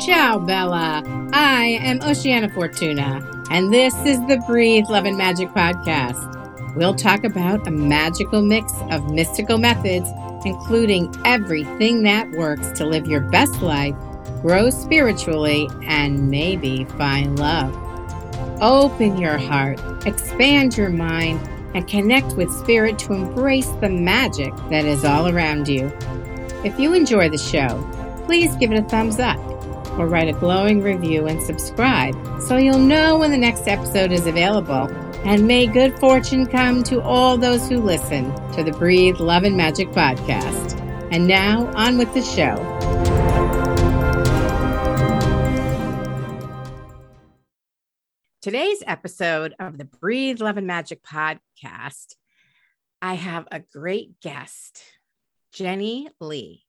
Ciao, Bella. I am Oceana Fortuna, and this is the Breathe Love and Magic podcast. We'll talk about a magical mix of mystical methods, including everything that works to live your best life, grow spiritually, and maybe find love. Open your heart, expand your mind, and connect with spirit to embrace the magic that is all around you. If you enjoy the show, please give it a thumbs up or write a glowing review and subscribe so you'll know when the next episode is available. And may good fortune come to all those who listen to the Breathe Love and Magic podcast. And now, on with the show. Today's episode of the Breathe Love and Magic podcast, I have a great guest, Jennie Lee.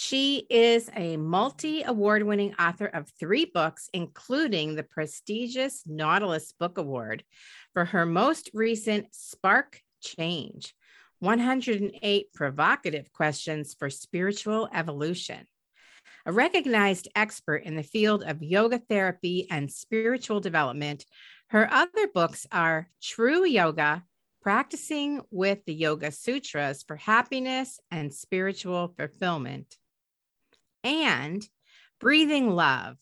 She is a multi award winning author of three books, including the prestigious Nautilus Book Award for her most recent Spark Change 108 Provocative Questions for Spiritual Evolution. A recognized expert in the field of yoga therapy and spiritual development, her other books are True Yoga, Practicing with the Yoga Sutras for Happiness and Spiritual Fulfillment, and Breathing Love,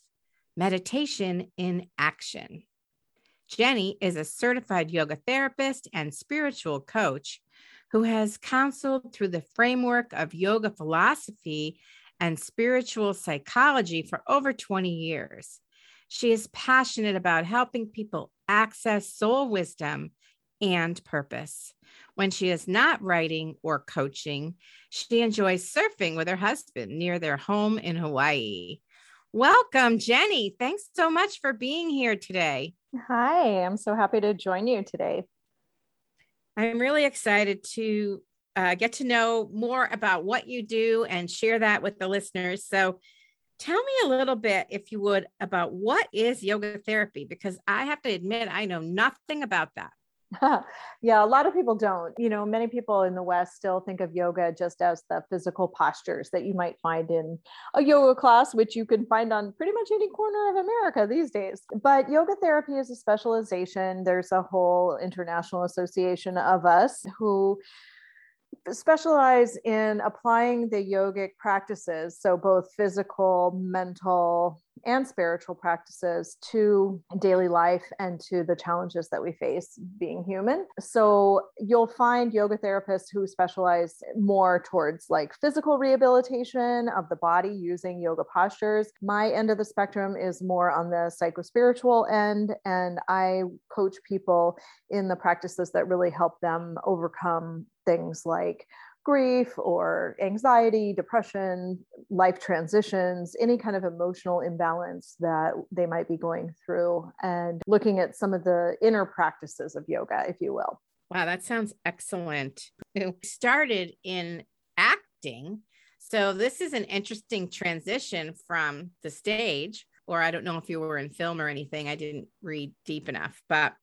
Meditation in Action. Jennie is a certified yoga therapist and spiritual coach who has counseled through the framework of yoga philosophy and spiritual psychology for over 20 years. She is passionate about helping people access soul wisdom and purpose. When she is not writing or coaching, she enjoys surfing with her husband near their home in Hawaii. Welcome, Jennie. Thanks so much for being here today. Hi, I'm so happy to join you today. I'm really excited to uh, get to know more about what you do and share that with the listeners. So, tell me a little bit, if you would, about what is yoga therapy, because I have to admit, I know nothing about that. yeah, a lot of people don't. You know, many people in the West still think of yoga just as the physical postures that you might find in a yoga class, which you can find on pretty much any corner of America these days. But yoga therapy is a specialization. There's a whole international association of us who specialize in applying the yogic practices, so both physical, mental, and spiritual practices to daily life and to the challenges that we face being human. So you'll find yoga therapists who specialize more towards like physical rehabilitation of the body using yoga postures. My end of the spectrum is more on the psychospiritual end, and I coach people in the practices that really help them overcome things like grief or anxiety, depression, life transitions, any kind of emotional imbalance that they might be going through, and looking at some of the inner practices of yoga, if you will. Wow, that sounds excellent. We started in acting. So, this is an interesting transition from the stage, or I don't know if you were in film or anything. I didn't read deep enough, but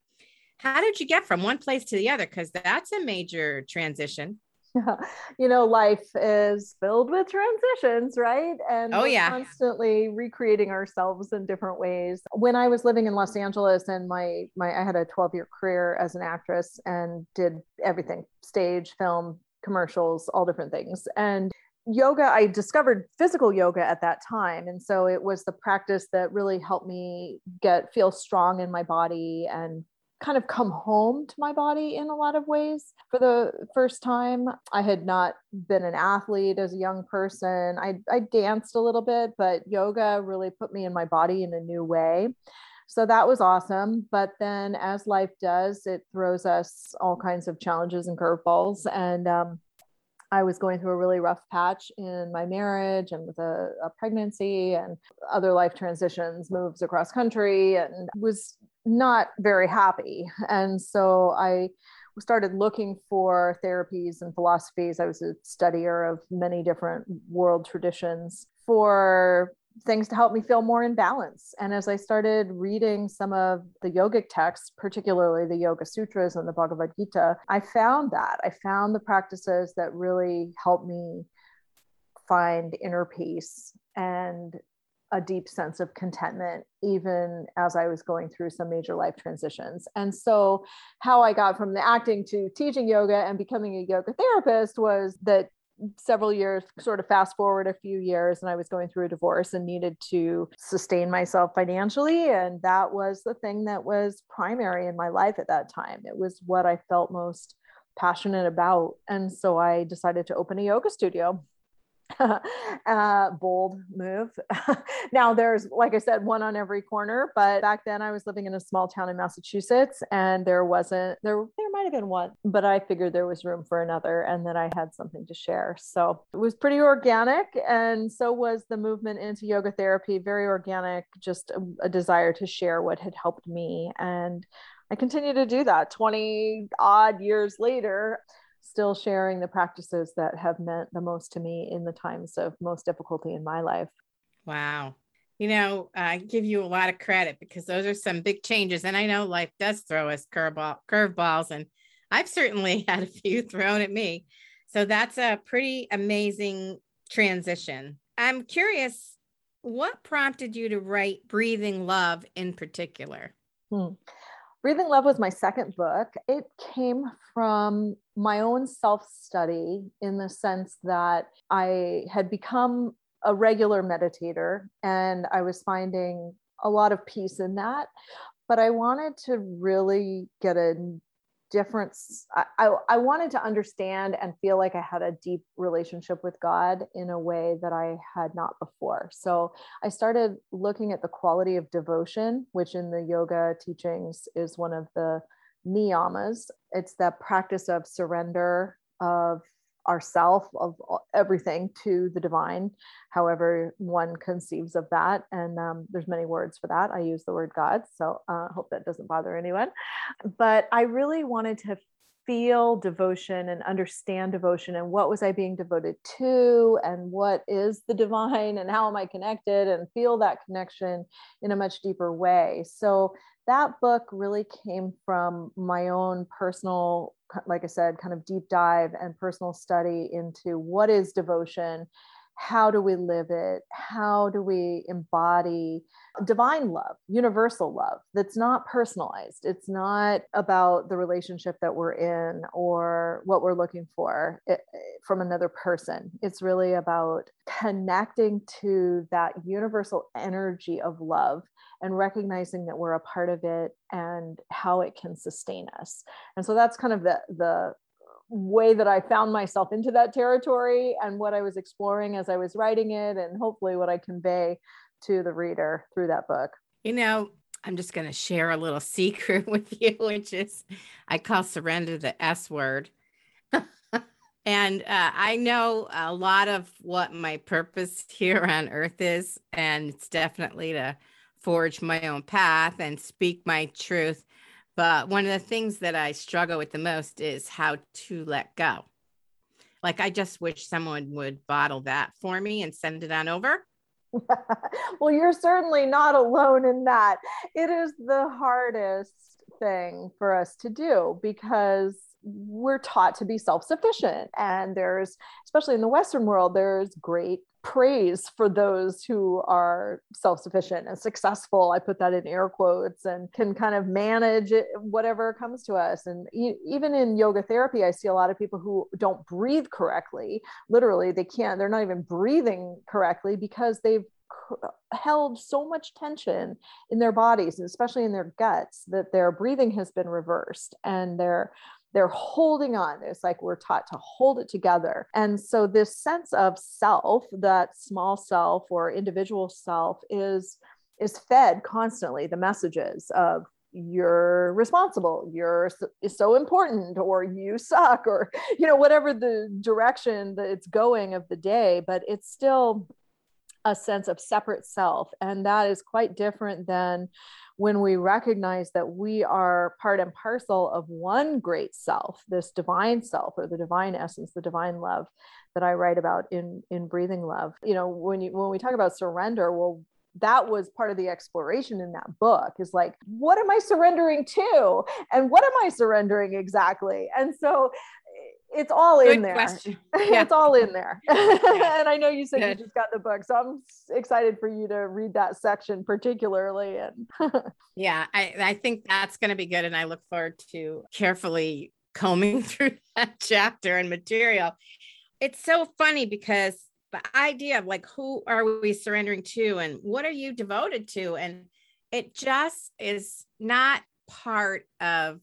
how did you get from one place to the other? Because that's a major transition. you know, life is filled with transitions, right? And oh yeah, constantly recreating ourselves in different ways. When I was living in Los Angeles, and my my I had a 12 year career as an actress and did everything: stage, film, commercials, all different things, and yoga i discovered physical yoga at that time and so it was the practice that really helped me get feel strong in my body and kind of come home to my body in a lot of ways for the first time. I had not been an athlete as a young person. I, I danced a little bit, but yoga really put me in my body in a new way. So that was awesome. But then, as life does, it throws us all kinds of challenges and curveballs. And um, I was going through a really rough patch in my marriage and with a, a, pregnancy and other life transitions, moves across country, and was not very happy. And so I started looking for therapies and philosophies. I was a studier of many different world traditions for things to help me feel more in balance. And as I started reading some of the yogic texts, particularly the Yoga Sutras and the Bhagavad Gita, I found that. I found the practices that really helped me find inner peace and a deep sense of contentment, even as I was going through some major life transitions. And so, how I got from the acting to teaching yoga and becoming a yoga therapist was that several years, sort of fast forward a few years, and I was going through a divorce and needed to sustain myself financially. And that was the thing that was primary in my life at that time. It was what I felt most passionate about. And so I decided to open a yoga studio uh, bold move. now there's, like I said, one on every corner. But back then I was living in a small town in Massachusetts, and there wasn't there. There might have been one, but I figured there was room for another, and that I had something to share. So it was pretty organic, and so was the movement into yoga therapy. Very organic, just a, a desire to share what had helped me, and I continue to do that. Twenty odd years later still sharing the practices that have meant the most to me in the times of most difficulty in my life. Wow. You know, I give you a lot of credit because those are some big changes. And I know life does throw us curveball, curveballs, and I've certainly had a few thrown at me. So that's a pretty amazing transition. I'm curious, what prompted you to write Breathing Love in particular? Hmm. Breathing Love was my second book. It came from my own self study in the sense that I had become a regular meditator and I was finding a lot of peace in that. But I wanted to really get a difference. I, I, I, wanted to understand and feel like I had a deep relationship with God in a way that I had not before. So I started looking at the quality of devotion, which in the yoga teachings is one of the niyamas. It's the practice of surrender, of ourself of everything to the divine however one conceives of that. And um, there's many words for that. I use the word god so i uh, hope that doesn't bother anyone. But i really wanted to feel devotion and understand devotion and what was i being devoted to and what is the divine and how am i connected and feel that connection in a much deeper way. So that book really came from my own personal like I said, kind of deep dive and personal study into what is devotion, how do we live it, how do we embody divine love, universal love that's not personalized. It's not about the relationship that we're in or what we're looking for eh, eh, from another person. It's really about connecting to that universal energy of love and recognizing that we're a part of it and how it can sustain us. And so that's kind of the the way that I found myself into that territory and what I was exploring as I was writing it and hopefully what I convey to the reader through that book. You know, I'm just going to share a little secret with you, which is I call surrender the S word. and uh, I know a lot of what my purpose here on earth is, and it's definitely to forge my own path and speak my truth. But one of the things that I struggle with the most is how to let go. Like, I just wish someone would bottle that for me and send it on over. well, you're certainly not alone in that. It is the hardest thing for us to do because we're taught to be self sufficient. And there's, especially in the Western world, there's great praise for those who are self-sufficient and successful. I put that in air quotes and can kind of manage it, whatever comes to us. And e- even in yoga therapy i see a lot of people who don't breathe correctly. Literally they can't they're not even breathing correctly because they've held so much tension in their bodies and especially in their guts that their breathing has been reversed and they're they're holding on. It's like we're taught to hold it together. And so, this sense of self, that small self or individual self, is is fed constantly the messages of you're responsible you're so important or you suck or you know whatever the direction that it's going of the day but it's still a sense of separate self and that is quite different than when we recognize that we are part and parcel of one great self, this divine self or the divine essence, the divine love that I write about in in breathing love. You know, when you when we talk about surrender, well, that was part of the exploration in that book is like what am i surrendering to and what am i surrendering exactly and so it's all Good in there. question. Yeah. it's all in there. and I know you said Good. you just got the book, so I'm excited for you to read that section particularly. And Yeah, I, I think that's going to be good. And I look forward to carefully combing through that chapter and material. It's so funny because the idea of like, who are we surrendering to and what are you devoted to? And it just is not part of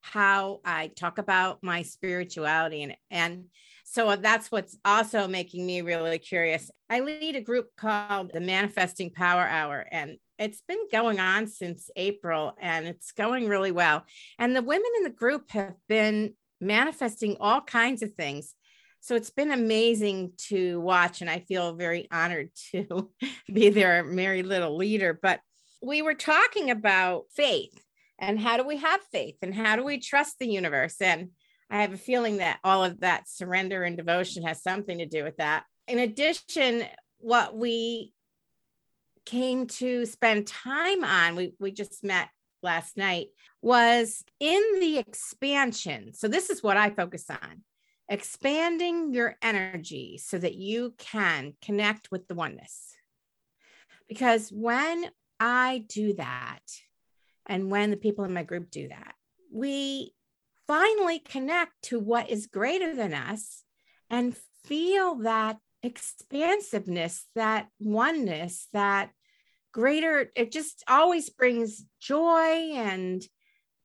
how I talk about my spirituality and and so that's what's also making me really curious. I lead a group called the Manifesting Power Hour and it's been going on since April and it's going really well. And the women in the group have been manifesting all kinds of things. So it's been amazing to watch and I feel very honored to be their merry little leader, but we were talking about faith and how do we have faith and how do we trust the universe? And i have a feeling that all of that surrender and devotion has something to do with that. In addition what we came to spend time on we, we just met last night was in the expansion. So this is what i focus on expanding your energy so that you can connect with the oneness. Because when i do that and when the people in my group do that, we finally connect to what is greater than us and feel that expansiveness, that oneness, that greater, it just always brings joy and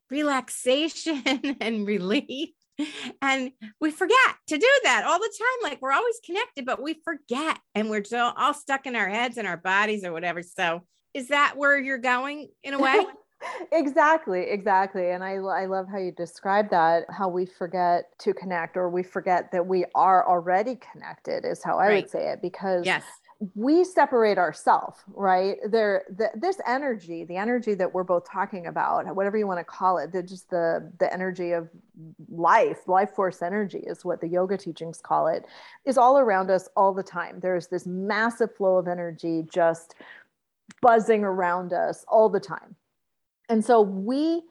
relaxation and relief. And we forget to do that all the time. Like we're always connected, but we forget and we're all stuck in our heads and our bodies or whatever. So, is that where you're going in a way? exactly, exactly. And I, I love how you describe that, how we forget to connect or we forget that we are already connected, is how I Right. would say it, because yes. we separate ourselves, right? There, the, this energy, the energy that we're both talking about, whatever you want to call it, the, just the the energy of life, life force energy is what the yoga teachings call it, is all around us all the time. There's this massive flow of energy just buzzing around us all the time. And so we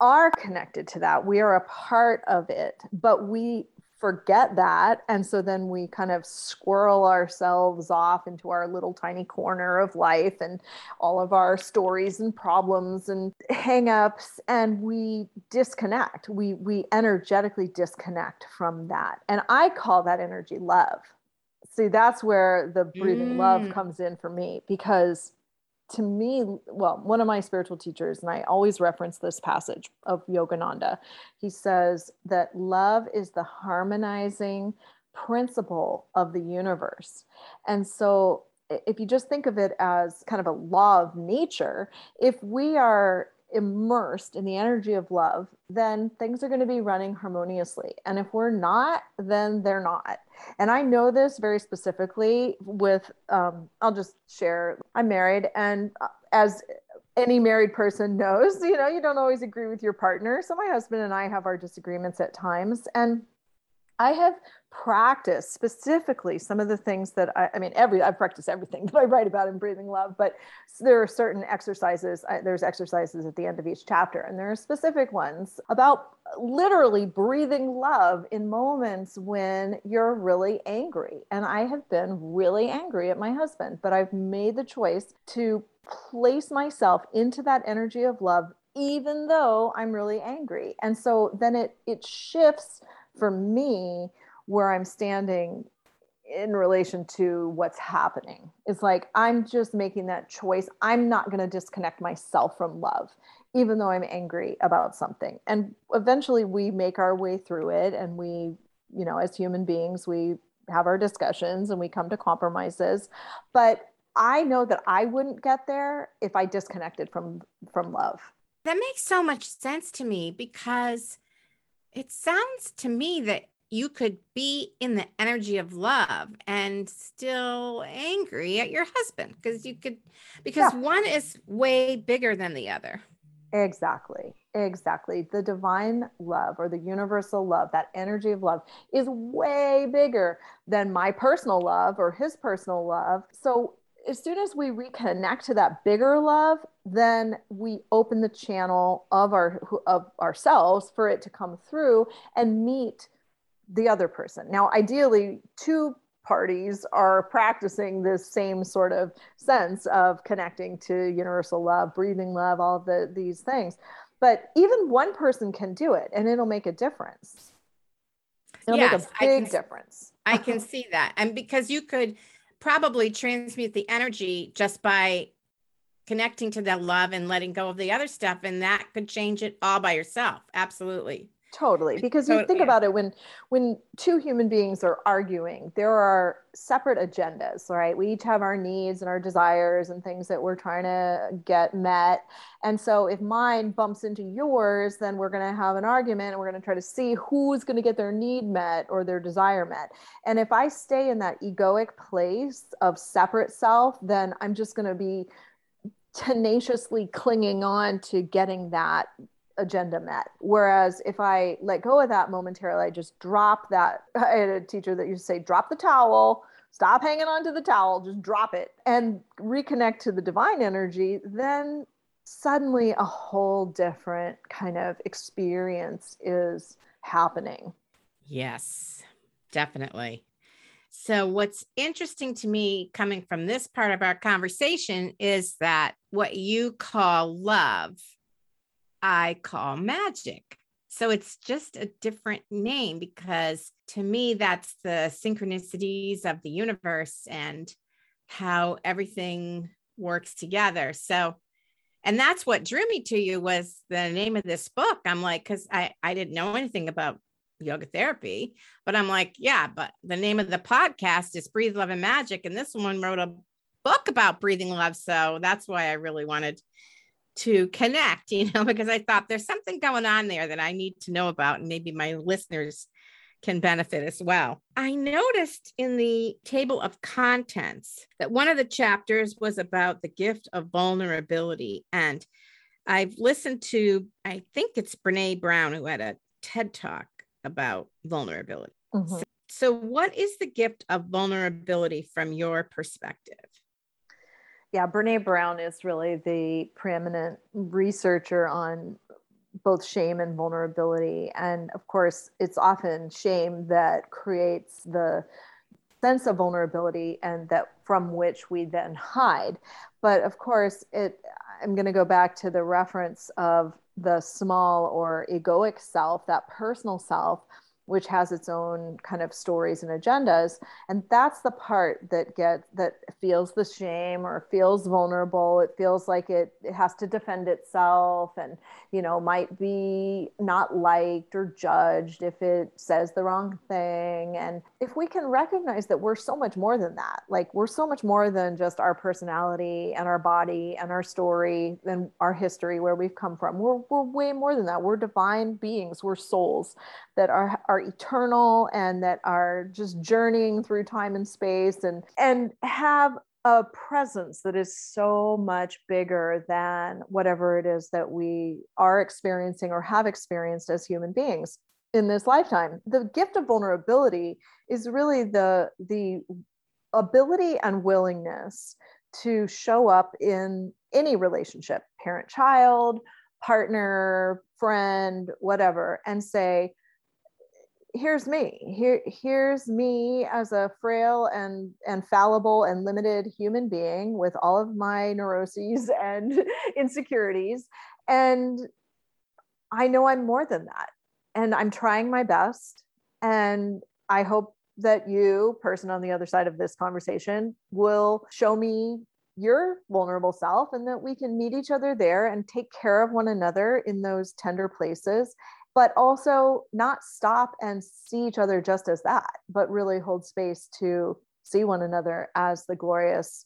are connected to that. We are a part of it, but we forget that. And so then we kind of squirrel ourselves off into our little tiny corner of life and all of our stories and problems and hangups and we disconnect. We we energetically disconnect from that. And I call that energy love. See, that's where the breathing love Mm. comes in for me because to me, well, one of my spiritual teachers, and I always reference this passage of Yogananda, he says that love is the harmonizing principle of the universe. And so, if you just think of it as kind of a law of nature, if we are immersed in the energy of love, then things are going to be running harmoniously. And if we're not, then they're not. And I know this very specifically with, um, I'll just share, I'm married, and uh, as any married person knows, you know, you don't always agree with your partner. So my husband and I have our disagreements at times. And I have practiced specifically some of the things that I, I mean, every I've practiced everything that I write about in Breathing Love, but there are certain exercises. I, there's exercises at the end of each chapter, and there are specific ones about uh, literally breathing love in moments when you're really angry. And I have been really angry at my husband, but I've made the choice to place myself into that energy of love even though I'm really angry. And so then it it shifts for me where I'm standing in relation to what's happening. It's like I'm just making that choice. I'm not going to disconnect myself from love, even though I'm angry about something. And eventually we make our way through it and we, you know, as human beings, we have our discussions and we come to compromises. But I know that I wouldn't get there if I disconnected from from love. That makes so much sense to me because it sounds to me that you could be in the energy of love and still angry at your husband because you could because Yeah. one is way bigger than the other. Exactly. Exactly. The divine love or the universal love, that energy of love is way bigger than my personal love or his personal love. So as soon as we reconnect to that bigger love, then we open the channel of our of ourselves for it to come through and meet the other person. Now, ideally, two parties are practicing this same sort of sense of connecting to universal love, breathing love, all of the, these things. But even one person can do it and it'll make a difference. It'll yes, make a big can, difference. I can see that. And because you could probably transmute the energy just by connecting to that love and letting go of the other stuff and that could change it all by yourself. Absolutely totally because you think about it when when two human beings are arguing there are separate agendas right? We each have our needs and our desires and things that we're trying to get met. And so if mine bumps into yours then we're going to have an argument and we're going to try to see who's going to get their need met or their desire met. And if i stay in that egoic place of separate self then i'm just going to be tenaciously clinging on to getting that agenda met. Whereas if I let go of that momentarily, I just drop that. I had a teacher that used to say, drop the towel, stop hanging on to the towel, just drop it and reconnect to the divine energy, then suddenly a whole different kind of experience is happening. Yes, definitely. So, what's interesting to me coming from this part of our conversation is that what you call love I call magic. So it's just a different name because to me, that's the synchronicities of the universe and how everything works together. So, and that's what drew me to you was the name of this book. I'm like, because I, I didn't know anything about yoga therapy, but I'm like, yeah, but the name of the podcast is Breathe Love and Magic. And this one wrote a book about breathing love. So that's why I really wanted to connect, you know, because I thought there's something going on there that I need to know about, and maybe my listeners can benefit as well. I noticed in the table of contents that one of the chapters was about the gift of vulnerability. And I've listened to, I think it's Brene Brown who had a TED talk about vulnerability. Mm-hmm. So, so, what is the gift of vulnerability from your perspective? Yeah, Brene Brown is really the preeminent researcher on both shame and vulnerability. And of course, it's often shame that creates the sense of vulnerability and that from which we then hide. But of course, it I'm going to go back to the reference of the small or egoic self, that personal self which has its own kind of stories and agendas. And that's the part that get that feels the shame or feels vulnerable. It feels like it, it has to defend itself and you know might be not liked or judged if it says the wrong thing. And if we can recognize that we're so much more than that like we're so much more than just our personality and our body and our story and our history where we've come from we're, we're way more than that. We're divine beings. We're souls that are, are eternal and that are just journeying through time and space and and have a presence that is so much bigger than whatever it is that we are experiencing or have experienced as human beings in this lifetime. The gift of vulnerability is really the the ability and willingness to show up in any relationship parent child partner friend whatever and say here's me. Here here's me as a frail and and fallible and limited human being with all of my neuroses and insecurities. And i know i'm more than that. And i'm trying my best. And i hope that you person on the other side of this conversation will show me your vulnerable self and that we can meet each other there and take care of one another in those tender places but also not stop and see each other just as that, but really hold space to see one another as the glorious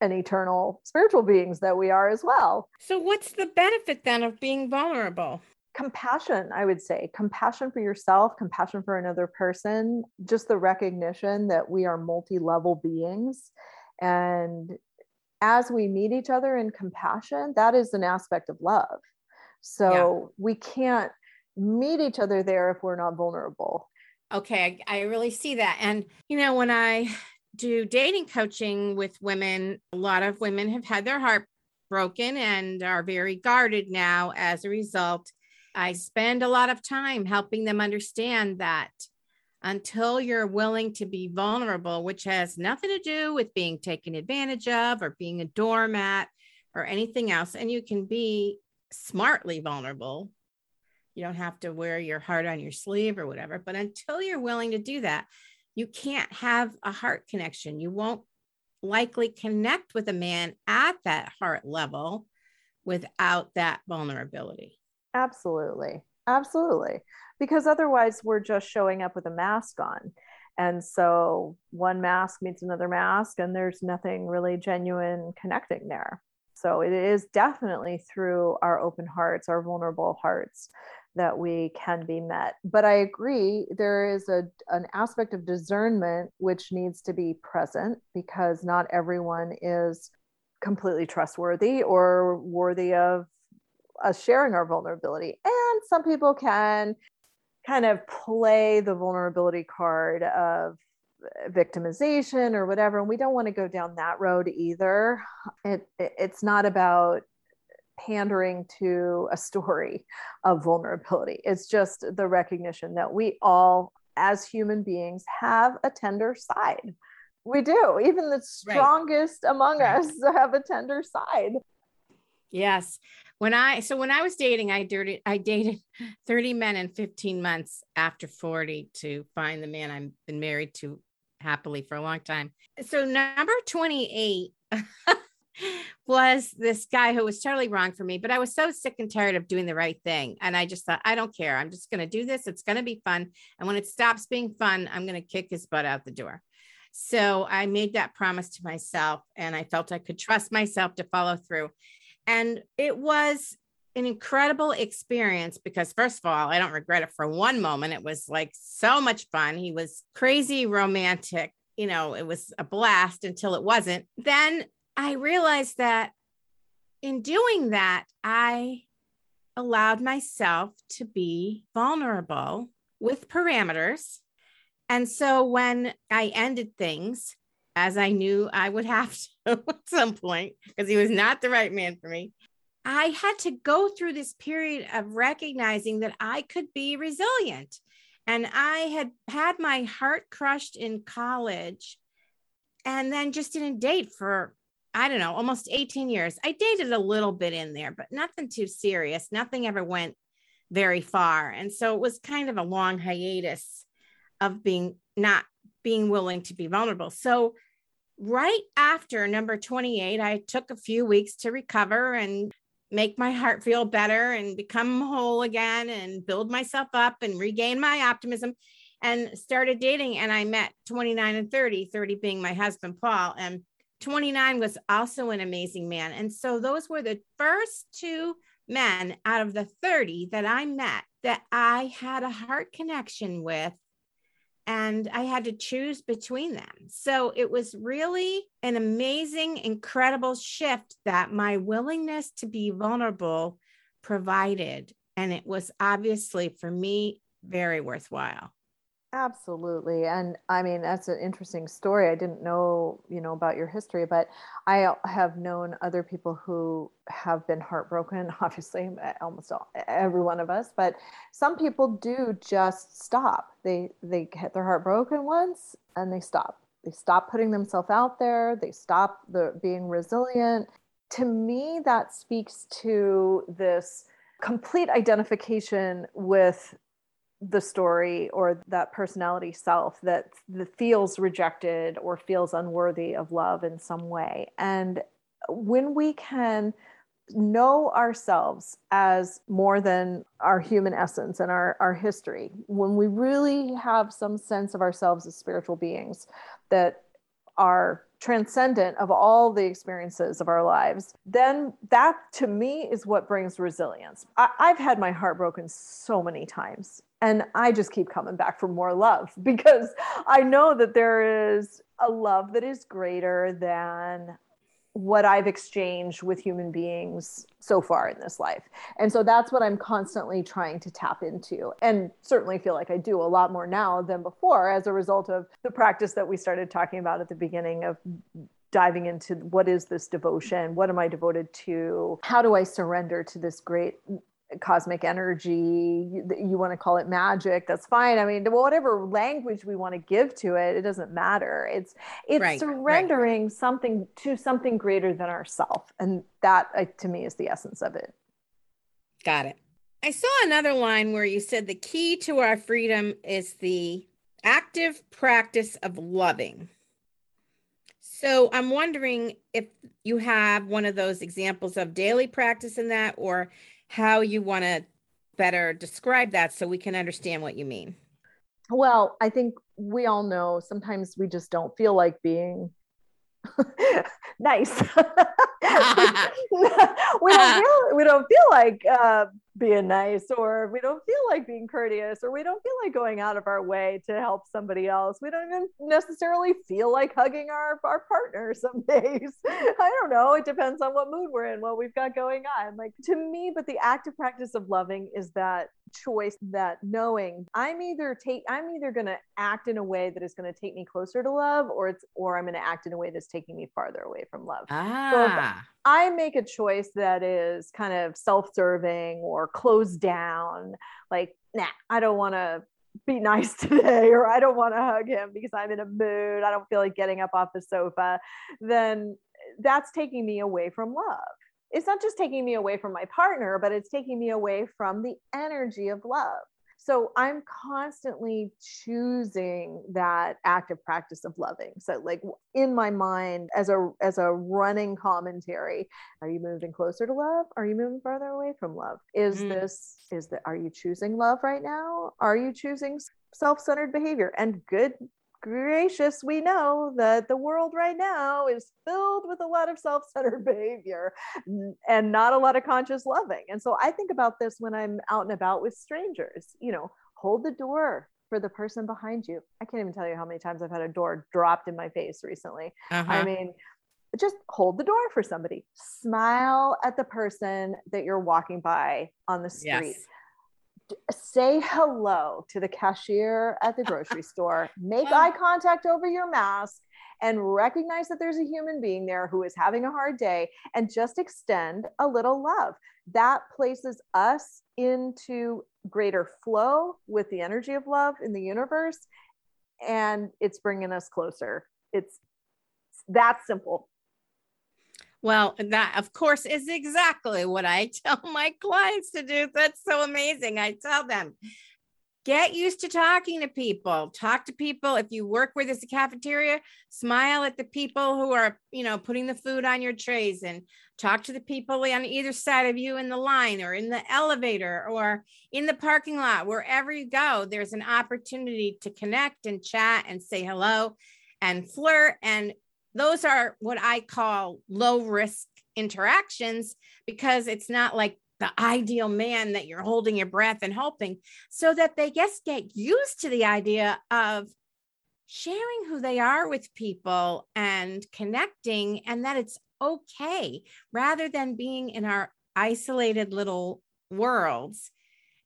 and eternal spiritual beings that we are as well. So, what's the benefit then of being vulnerable? Compassion, I would say, compassion for yourself, compassion for another person, just the recognition that we are multi level beings. And as we meet each other in compassion, that is an aspect of love. So, yeah. we can't meet each other there if we're not vulnerable. Okay, I, really see that. And, you know, when I do dating coaching with women, a lot of women have had their heart broken and are very guarded now as a result. I spend a lot of time helping them understand that until you're willing to be vulnerable, which has nothing to do with being taken advantage of or being a doormat or anything else. And you can be smartly vulnerable. You don't have to wear your heart on your sleeve or whatever. But until you're willing to do that, you can't have a heart connection. You won't likely connect with a man at that heart level without that vulnerability. Absolutely. Absolutely. Because otherwise, we're just showing up with a mask on. And so one mask meets another mask, and there's nothing really genuine connecting there. So it is definitely through our open hearts, our vulnerable hearts, that we can be met. But I agree, there is a, an aspect of discernment which needs to be present because not everyone is completely trustworthy or worthy of us sharing our vulnerability. And some people can kind of play the vulnerability card of victimization or whatever and we don't want to go down that road either it, it, it's not about pandering to a story of vulnerability it's just the recognition that we all as human beings have a tender side we do even the strongest right. among right. us have a tender side yes when I so when I was dating, I dated I dated 30 men in 15 months after 40 to find the man I've been married to happily for a long time. So number 28 was this guy who was totally wrong for me, but I was so sick and tired of doing the right thing. And I just thought, I don't care. I'm just going to do this. It's going to be fun. And when it stops being fun, I'm going to kick his butt out the door. So I made that promise to myself and I felt I could trust myself to follow through. And it was an incredible experience because, first of all, I don't regret it for one moment. It was like so much fun. He was crazy romantic. You know, it was a blast until it wasn't. Then I realized that in doing that, I allowed myself to be vulnerable with parameters. And so when I ended things, as I knew I would have to at some point, because he was not the right man for me. I had to go through this period of recognizing that I could be resilient. And I had had my heart crushed in college and then just didn't date for, I don't know, almost 18 years. I dated a little bit in there, but nothing too serious. Nothing ever went very far. And so it was kind of a long hiatus of being not being willing to be vulnerable. So right after number 28, I took a few weeks to recover and make my heart feel better and become whole again and build myself up and regain my optimism and started dating. And I met 29 and 30, 30 being my husband, Paul. And 29 was also an amazing man. And so those were the first two men out of the 30 that I met that I had a heart connection with and I had to choose between them. So it was really an amazing, incredible shift that my willingness to be vulnerable provided. And it was obviously for me very worthwhile. Absolutely. And I mean, that's an interesting story. I didn't know, you know, about your history, but I have known other people who have been heartbroken, obviously, almost all, every one of us, but some people do just stop. They they get their heart broken once and they stop. They stop putting themselves out there, they stop the being resilient. To me, that speaks to this complete identification with the story or that personality self that, feels rejected or feels unworthy of love in some way. And when we can know ourselves as more than our human essence and our, our history, when we really have some sense of ourselves as spiritual beings that are transcendent of all the experiences of our lives, then that to me is what brings resilience. I, have had my heart broken so many times, and I just keep coming back for more love because I know that there is a love that is greater than what I've exchanged with human beings so far in this life. And so that's what I'm constantly trying to tap into and certainly feel like I do a lot more now than before as a result of the practice that we started talking about at the beginning of diving into what is this devotion? What am I devoted to? How do I surrender to this great cosmic energy you, want to call it magic that's fine. I mean whatever language we want to give to it it doesn't matter. It's it's right, surrendering right. something to something greater than ourself and that uh, to me is the essence of it. Got it. I saw another line where you said the key to our freedom is the active practice of loving. So I'm wondering if you have one of those examples of daily practice in that or how you want to better describe that so we can understand what you mean. Well, I think we all know sometimes we just don't feel like being nice. we don't feel we don't feel like uh, being nice or we don't feel like being courteous or we don't feel like going out of our way to help somebody else. We don't even necessarily feel like hugging our, our partner some days. I don't know. It depends on what mood we're in what we've got going on. Like to me but the active practice of loving is that choice that knowing i'm either take i'm either going to act in a way that is going to take me closer to love or it's or i'm going to act in a way that's taking me farther away from love. Ah. I make a choice that is kind of self-serving or closed down, like, nah, I don't want to be nice today or I don't want to hug him because I'm in a mood. I don't feel like getting up off the sofa. Then that's taking me away from love. It's not just taking me away from my partner, but it's taking me away from the energy of love. So I'm constantly choosing that active practice of loving. So like in my mind as a as a running commentary, are you moving closer to love? Are you moving farther away from love? Is mm. this is that are you choosing love right now? Are you choosing self-centered behavior? And good gracious, we know that the world right now is filled with a lot of self centered behavior and not a lot of conscious loving. And so I think about this when I'm out and about with strangers, you know, hold the door for the person behind you. I can't even tell you how many times I've had a door dropped in my face recently. Uh-huh. I mean, just hold the door for somebody. Smile at the person that you're walking by on the street. Yes say hello to the cashier at the grocery store, make eye contact over your mask, and recognize that there's a human being there who is having a hard day and just extend a little love. That places us into greater flow with the energy of love in the universe and it's bringing us closer. It's that simple. Well, that of course is exactly what I tell my clients to do. That's so amazing. I tell them, get used to talking to people. Talk to people. If you work with us a cafeteria, smile at the people who are, you know, putting the food on your trays and talk to the people on either side of you in the line or in the elevator or in the parking lot, wherever you go, there's an opportunity to connect and chat and say hello and flirt and those are what I call low risk interactions because it's not like the ideal man that you're holding your breath and hoping so that they just get used to the idea of sharing who they are with people and connecting and that it's okay rather than being in our isolated little worlds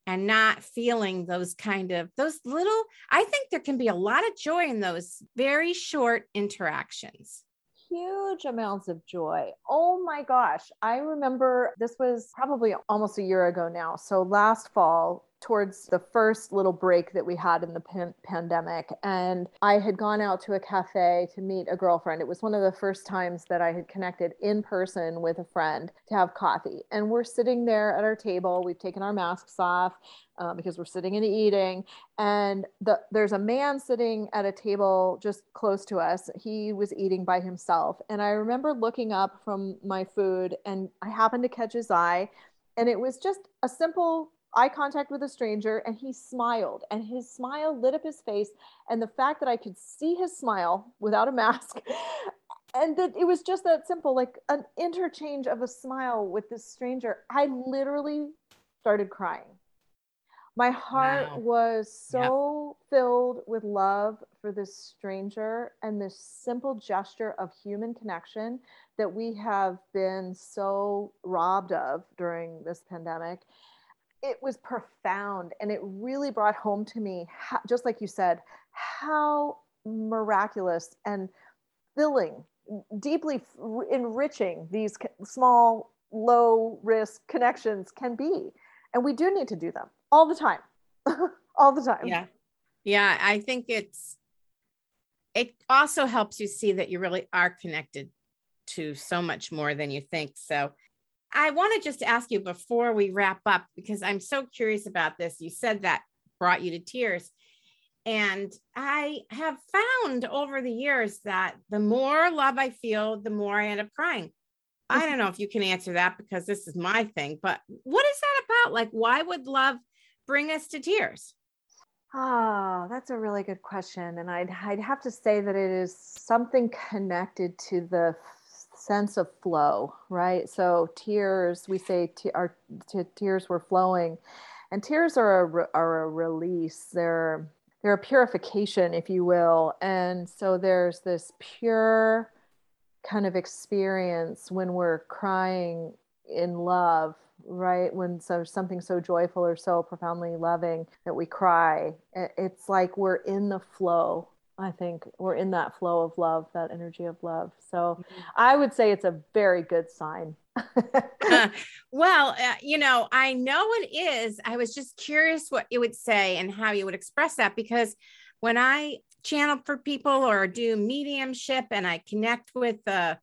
and not feeling those kind of those little i think there can be a lot of joy in those very short interactions huge amounts of joy. Oh my gosh. I remember this was probably almost a year ago now. So last fall, towards the first little break that we had in the pan- pandemic. And I had gone out to a cafe to meet a girlfriend. It was one of the first times that I had connected in person with a friend to have coffee. And we're sitting there at our table. We've taken our masks off uh, because we're sitting and eating. And the, there's a man sitting at a table just close to us. He was eating by himself. And I remember looking up from my food and I happened to catch his eye. And it was just a simple eye contact with a stranger and he smiled and his smile lit up his face and the fact that i could see his smile without a mask and that it was just that simple like an interchange of a smile with this stranger i literally started crying my heart wow. was so yep. filled with love for this stranger and this simple gesture of human connection that we have been so robbed of during this pandemic it was profound and it really brought home to me how, just like you said how miraculous and filling deeply enriching these small low risk connections can be. And we do need to do them all the time. All the time. Yeah. Yeah i think it's it also helps you see that you really are connected to so much more than you think. So i want to just ask you before we wrap up because i'm so curious about this you said that brought you to tears and I have found over the years that the more love I feel, the more I end up crying. I mm-hmm. don't know if you can answer that because this is my thing, but what is that about? Like, why would love bring us to tears? Oh, that's a really good question. And I'd, I'd have to say that it is something connected to the sense of flow, right? So, tears, we say t- our t- tears were flowing, and tears are a, re- are a release. They're, they're a purification, if you will. And so, there's this pure, kind of experience when we're crying in love right when so something so joyful or so profoundly loving that we cry it's like we're in the flow i think we're in that flow of love that energy of love so mm-hmm. i would say it's a very good sign uh, well uh, you know i know it is i was just curious what you would say and how you would express that because when i channel for people or do mediumship and I connect with uh,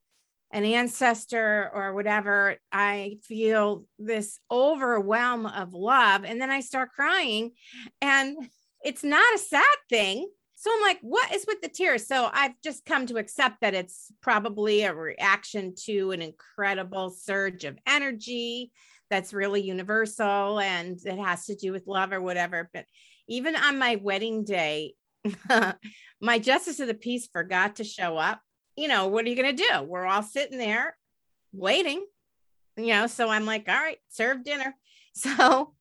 an ancestor or whatever, I feel this overwhelm of love. And then I start crying. And it's not a sad thing. So I'm like, what is with the tears? So I've just come to accept that it's probably a reaction to an incredible surge of energy that's really universal and it has to do with love or whatever. But even on my wedding day, my justice of the peace forgot to show up. You know, what are you going to do? We're all sitting there waiting, you know. So I'm like, all right, serve dinner. So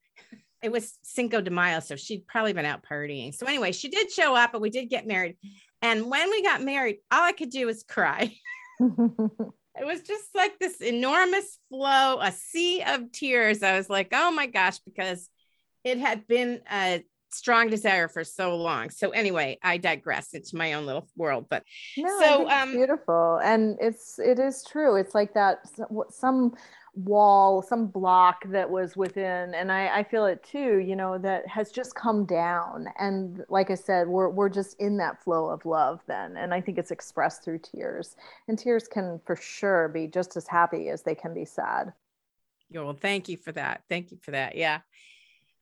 it was Cinco de Mayo. So she'd probably been out partying. So anyway, she did show up, but we did get married. And when we got married, all I could do was cry. it was just like this enormous flow, a sea of tears. I was like, oh my gosh, because it had been a strong desire for so long. So anyway, I digress into my own little world, but no, so um, beautiful. And it's, it is true. It's like that, some wall, some block that was within. And I, I feel it too, you know, that has just come down. And like I said, we're, we're just in that flow of love then. And I think it's expressed through tears and tears can for sure be just as happy as they can be sad. Yeah, well, thank you for that. Thank you for that. Yeah.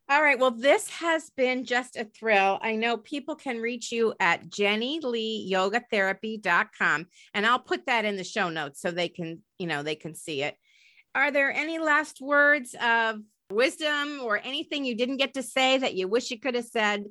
All right. Well, this has been just a thrill. I know people can reach you at jennieleeyogatherapy.com and I'll put that in the show notes so they can, you know, they can see it. Are there any last words of wisdom or anything you didn't get to say that you wish you could have said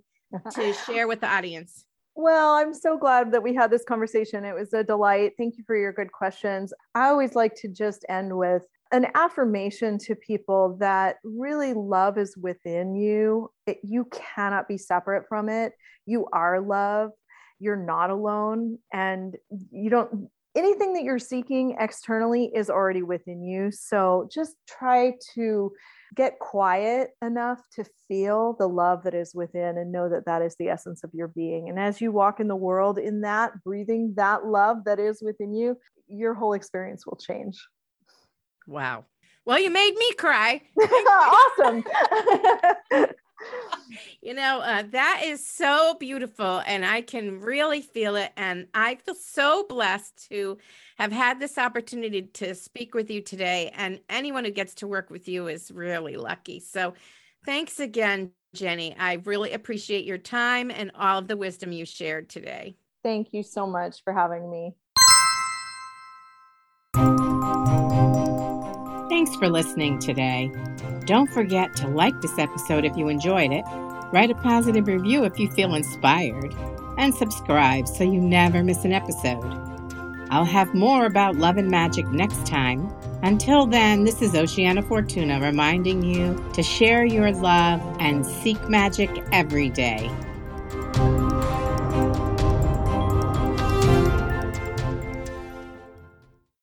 to share with the audience? Well, I'm so glad that we had this conversation. It was a delight. Thank you for your good questions. I always like to just end with an affirmation to people that really love is within you. It, you cannot be separate from it. You are love. You're not alone. And you don't, anything that you're seeking externally is already within you. So just try to get quiet enough to feel the love that is within and know that that is the essence of your being. And as you walk in the world in that, breathing that love that is within you, your whole experience will change. Wow. Well, you made me cry. awesome. you know, uh, that is so beautiful. And I can really feel it. And I feel so blessed to have had this opportunity to speak with you today. And anyone who gets to work with you is really lucky. So thanks again, Jennie. I really appreciate your time and all of the wisdom you shared today. Thank you so much for having me. Thanks for listening today. Don't forget to like this episode if you enjoyed it, write a positive review if you feel inspired, and subscribe so you never miss an episode. I'll have more about love and magic next time. Until then, this is Oceana Fortuna reminding you to share your love and seek magic every day.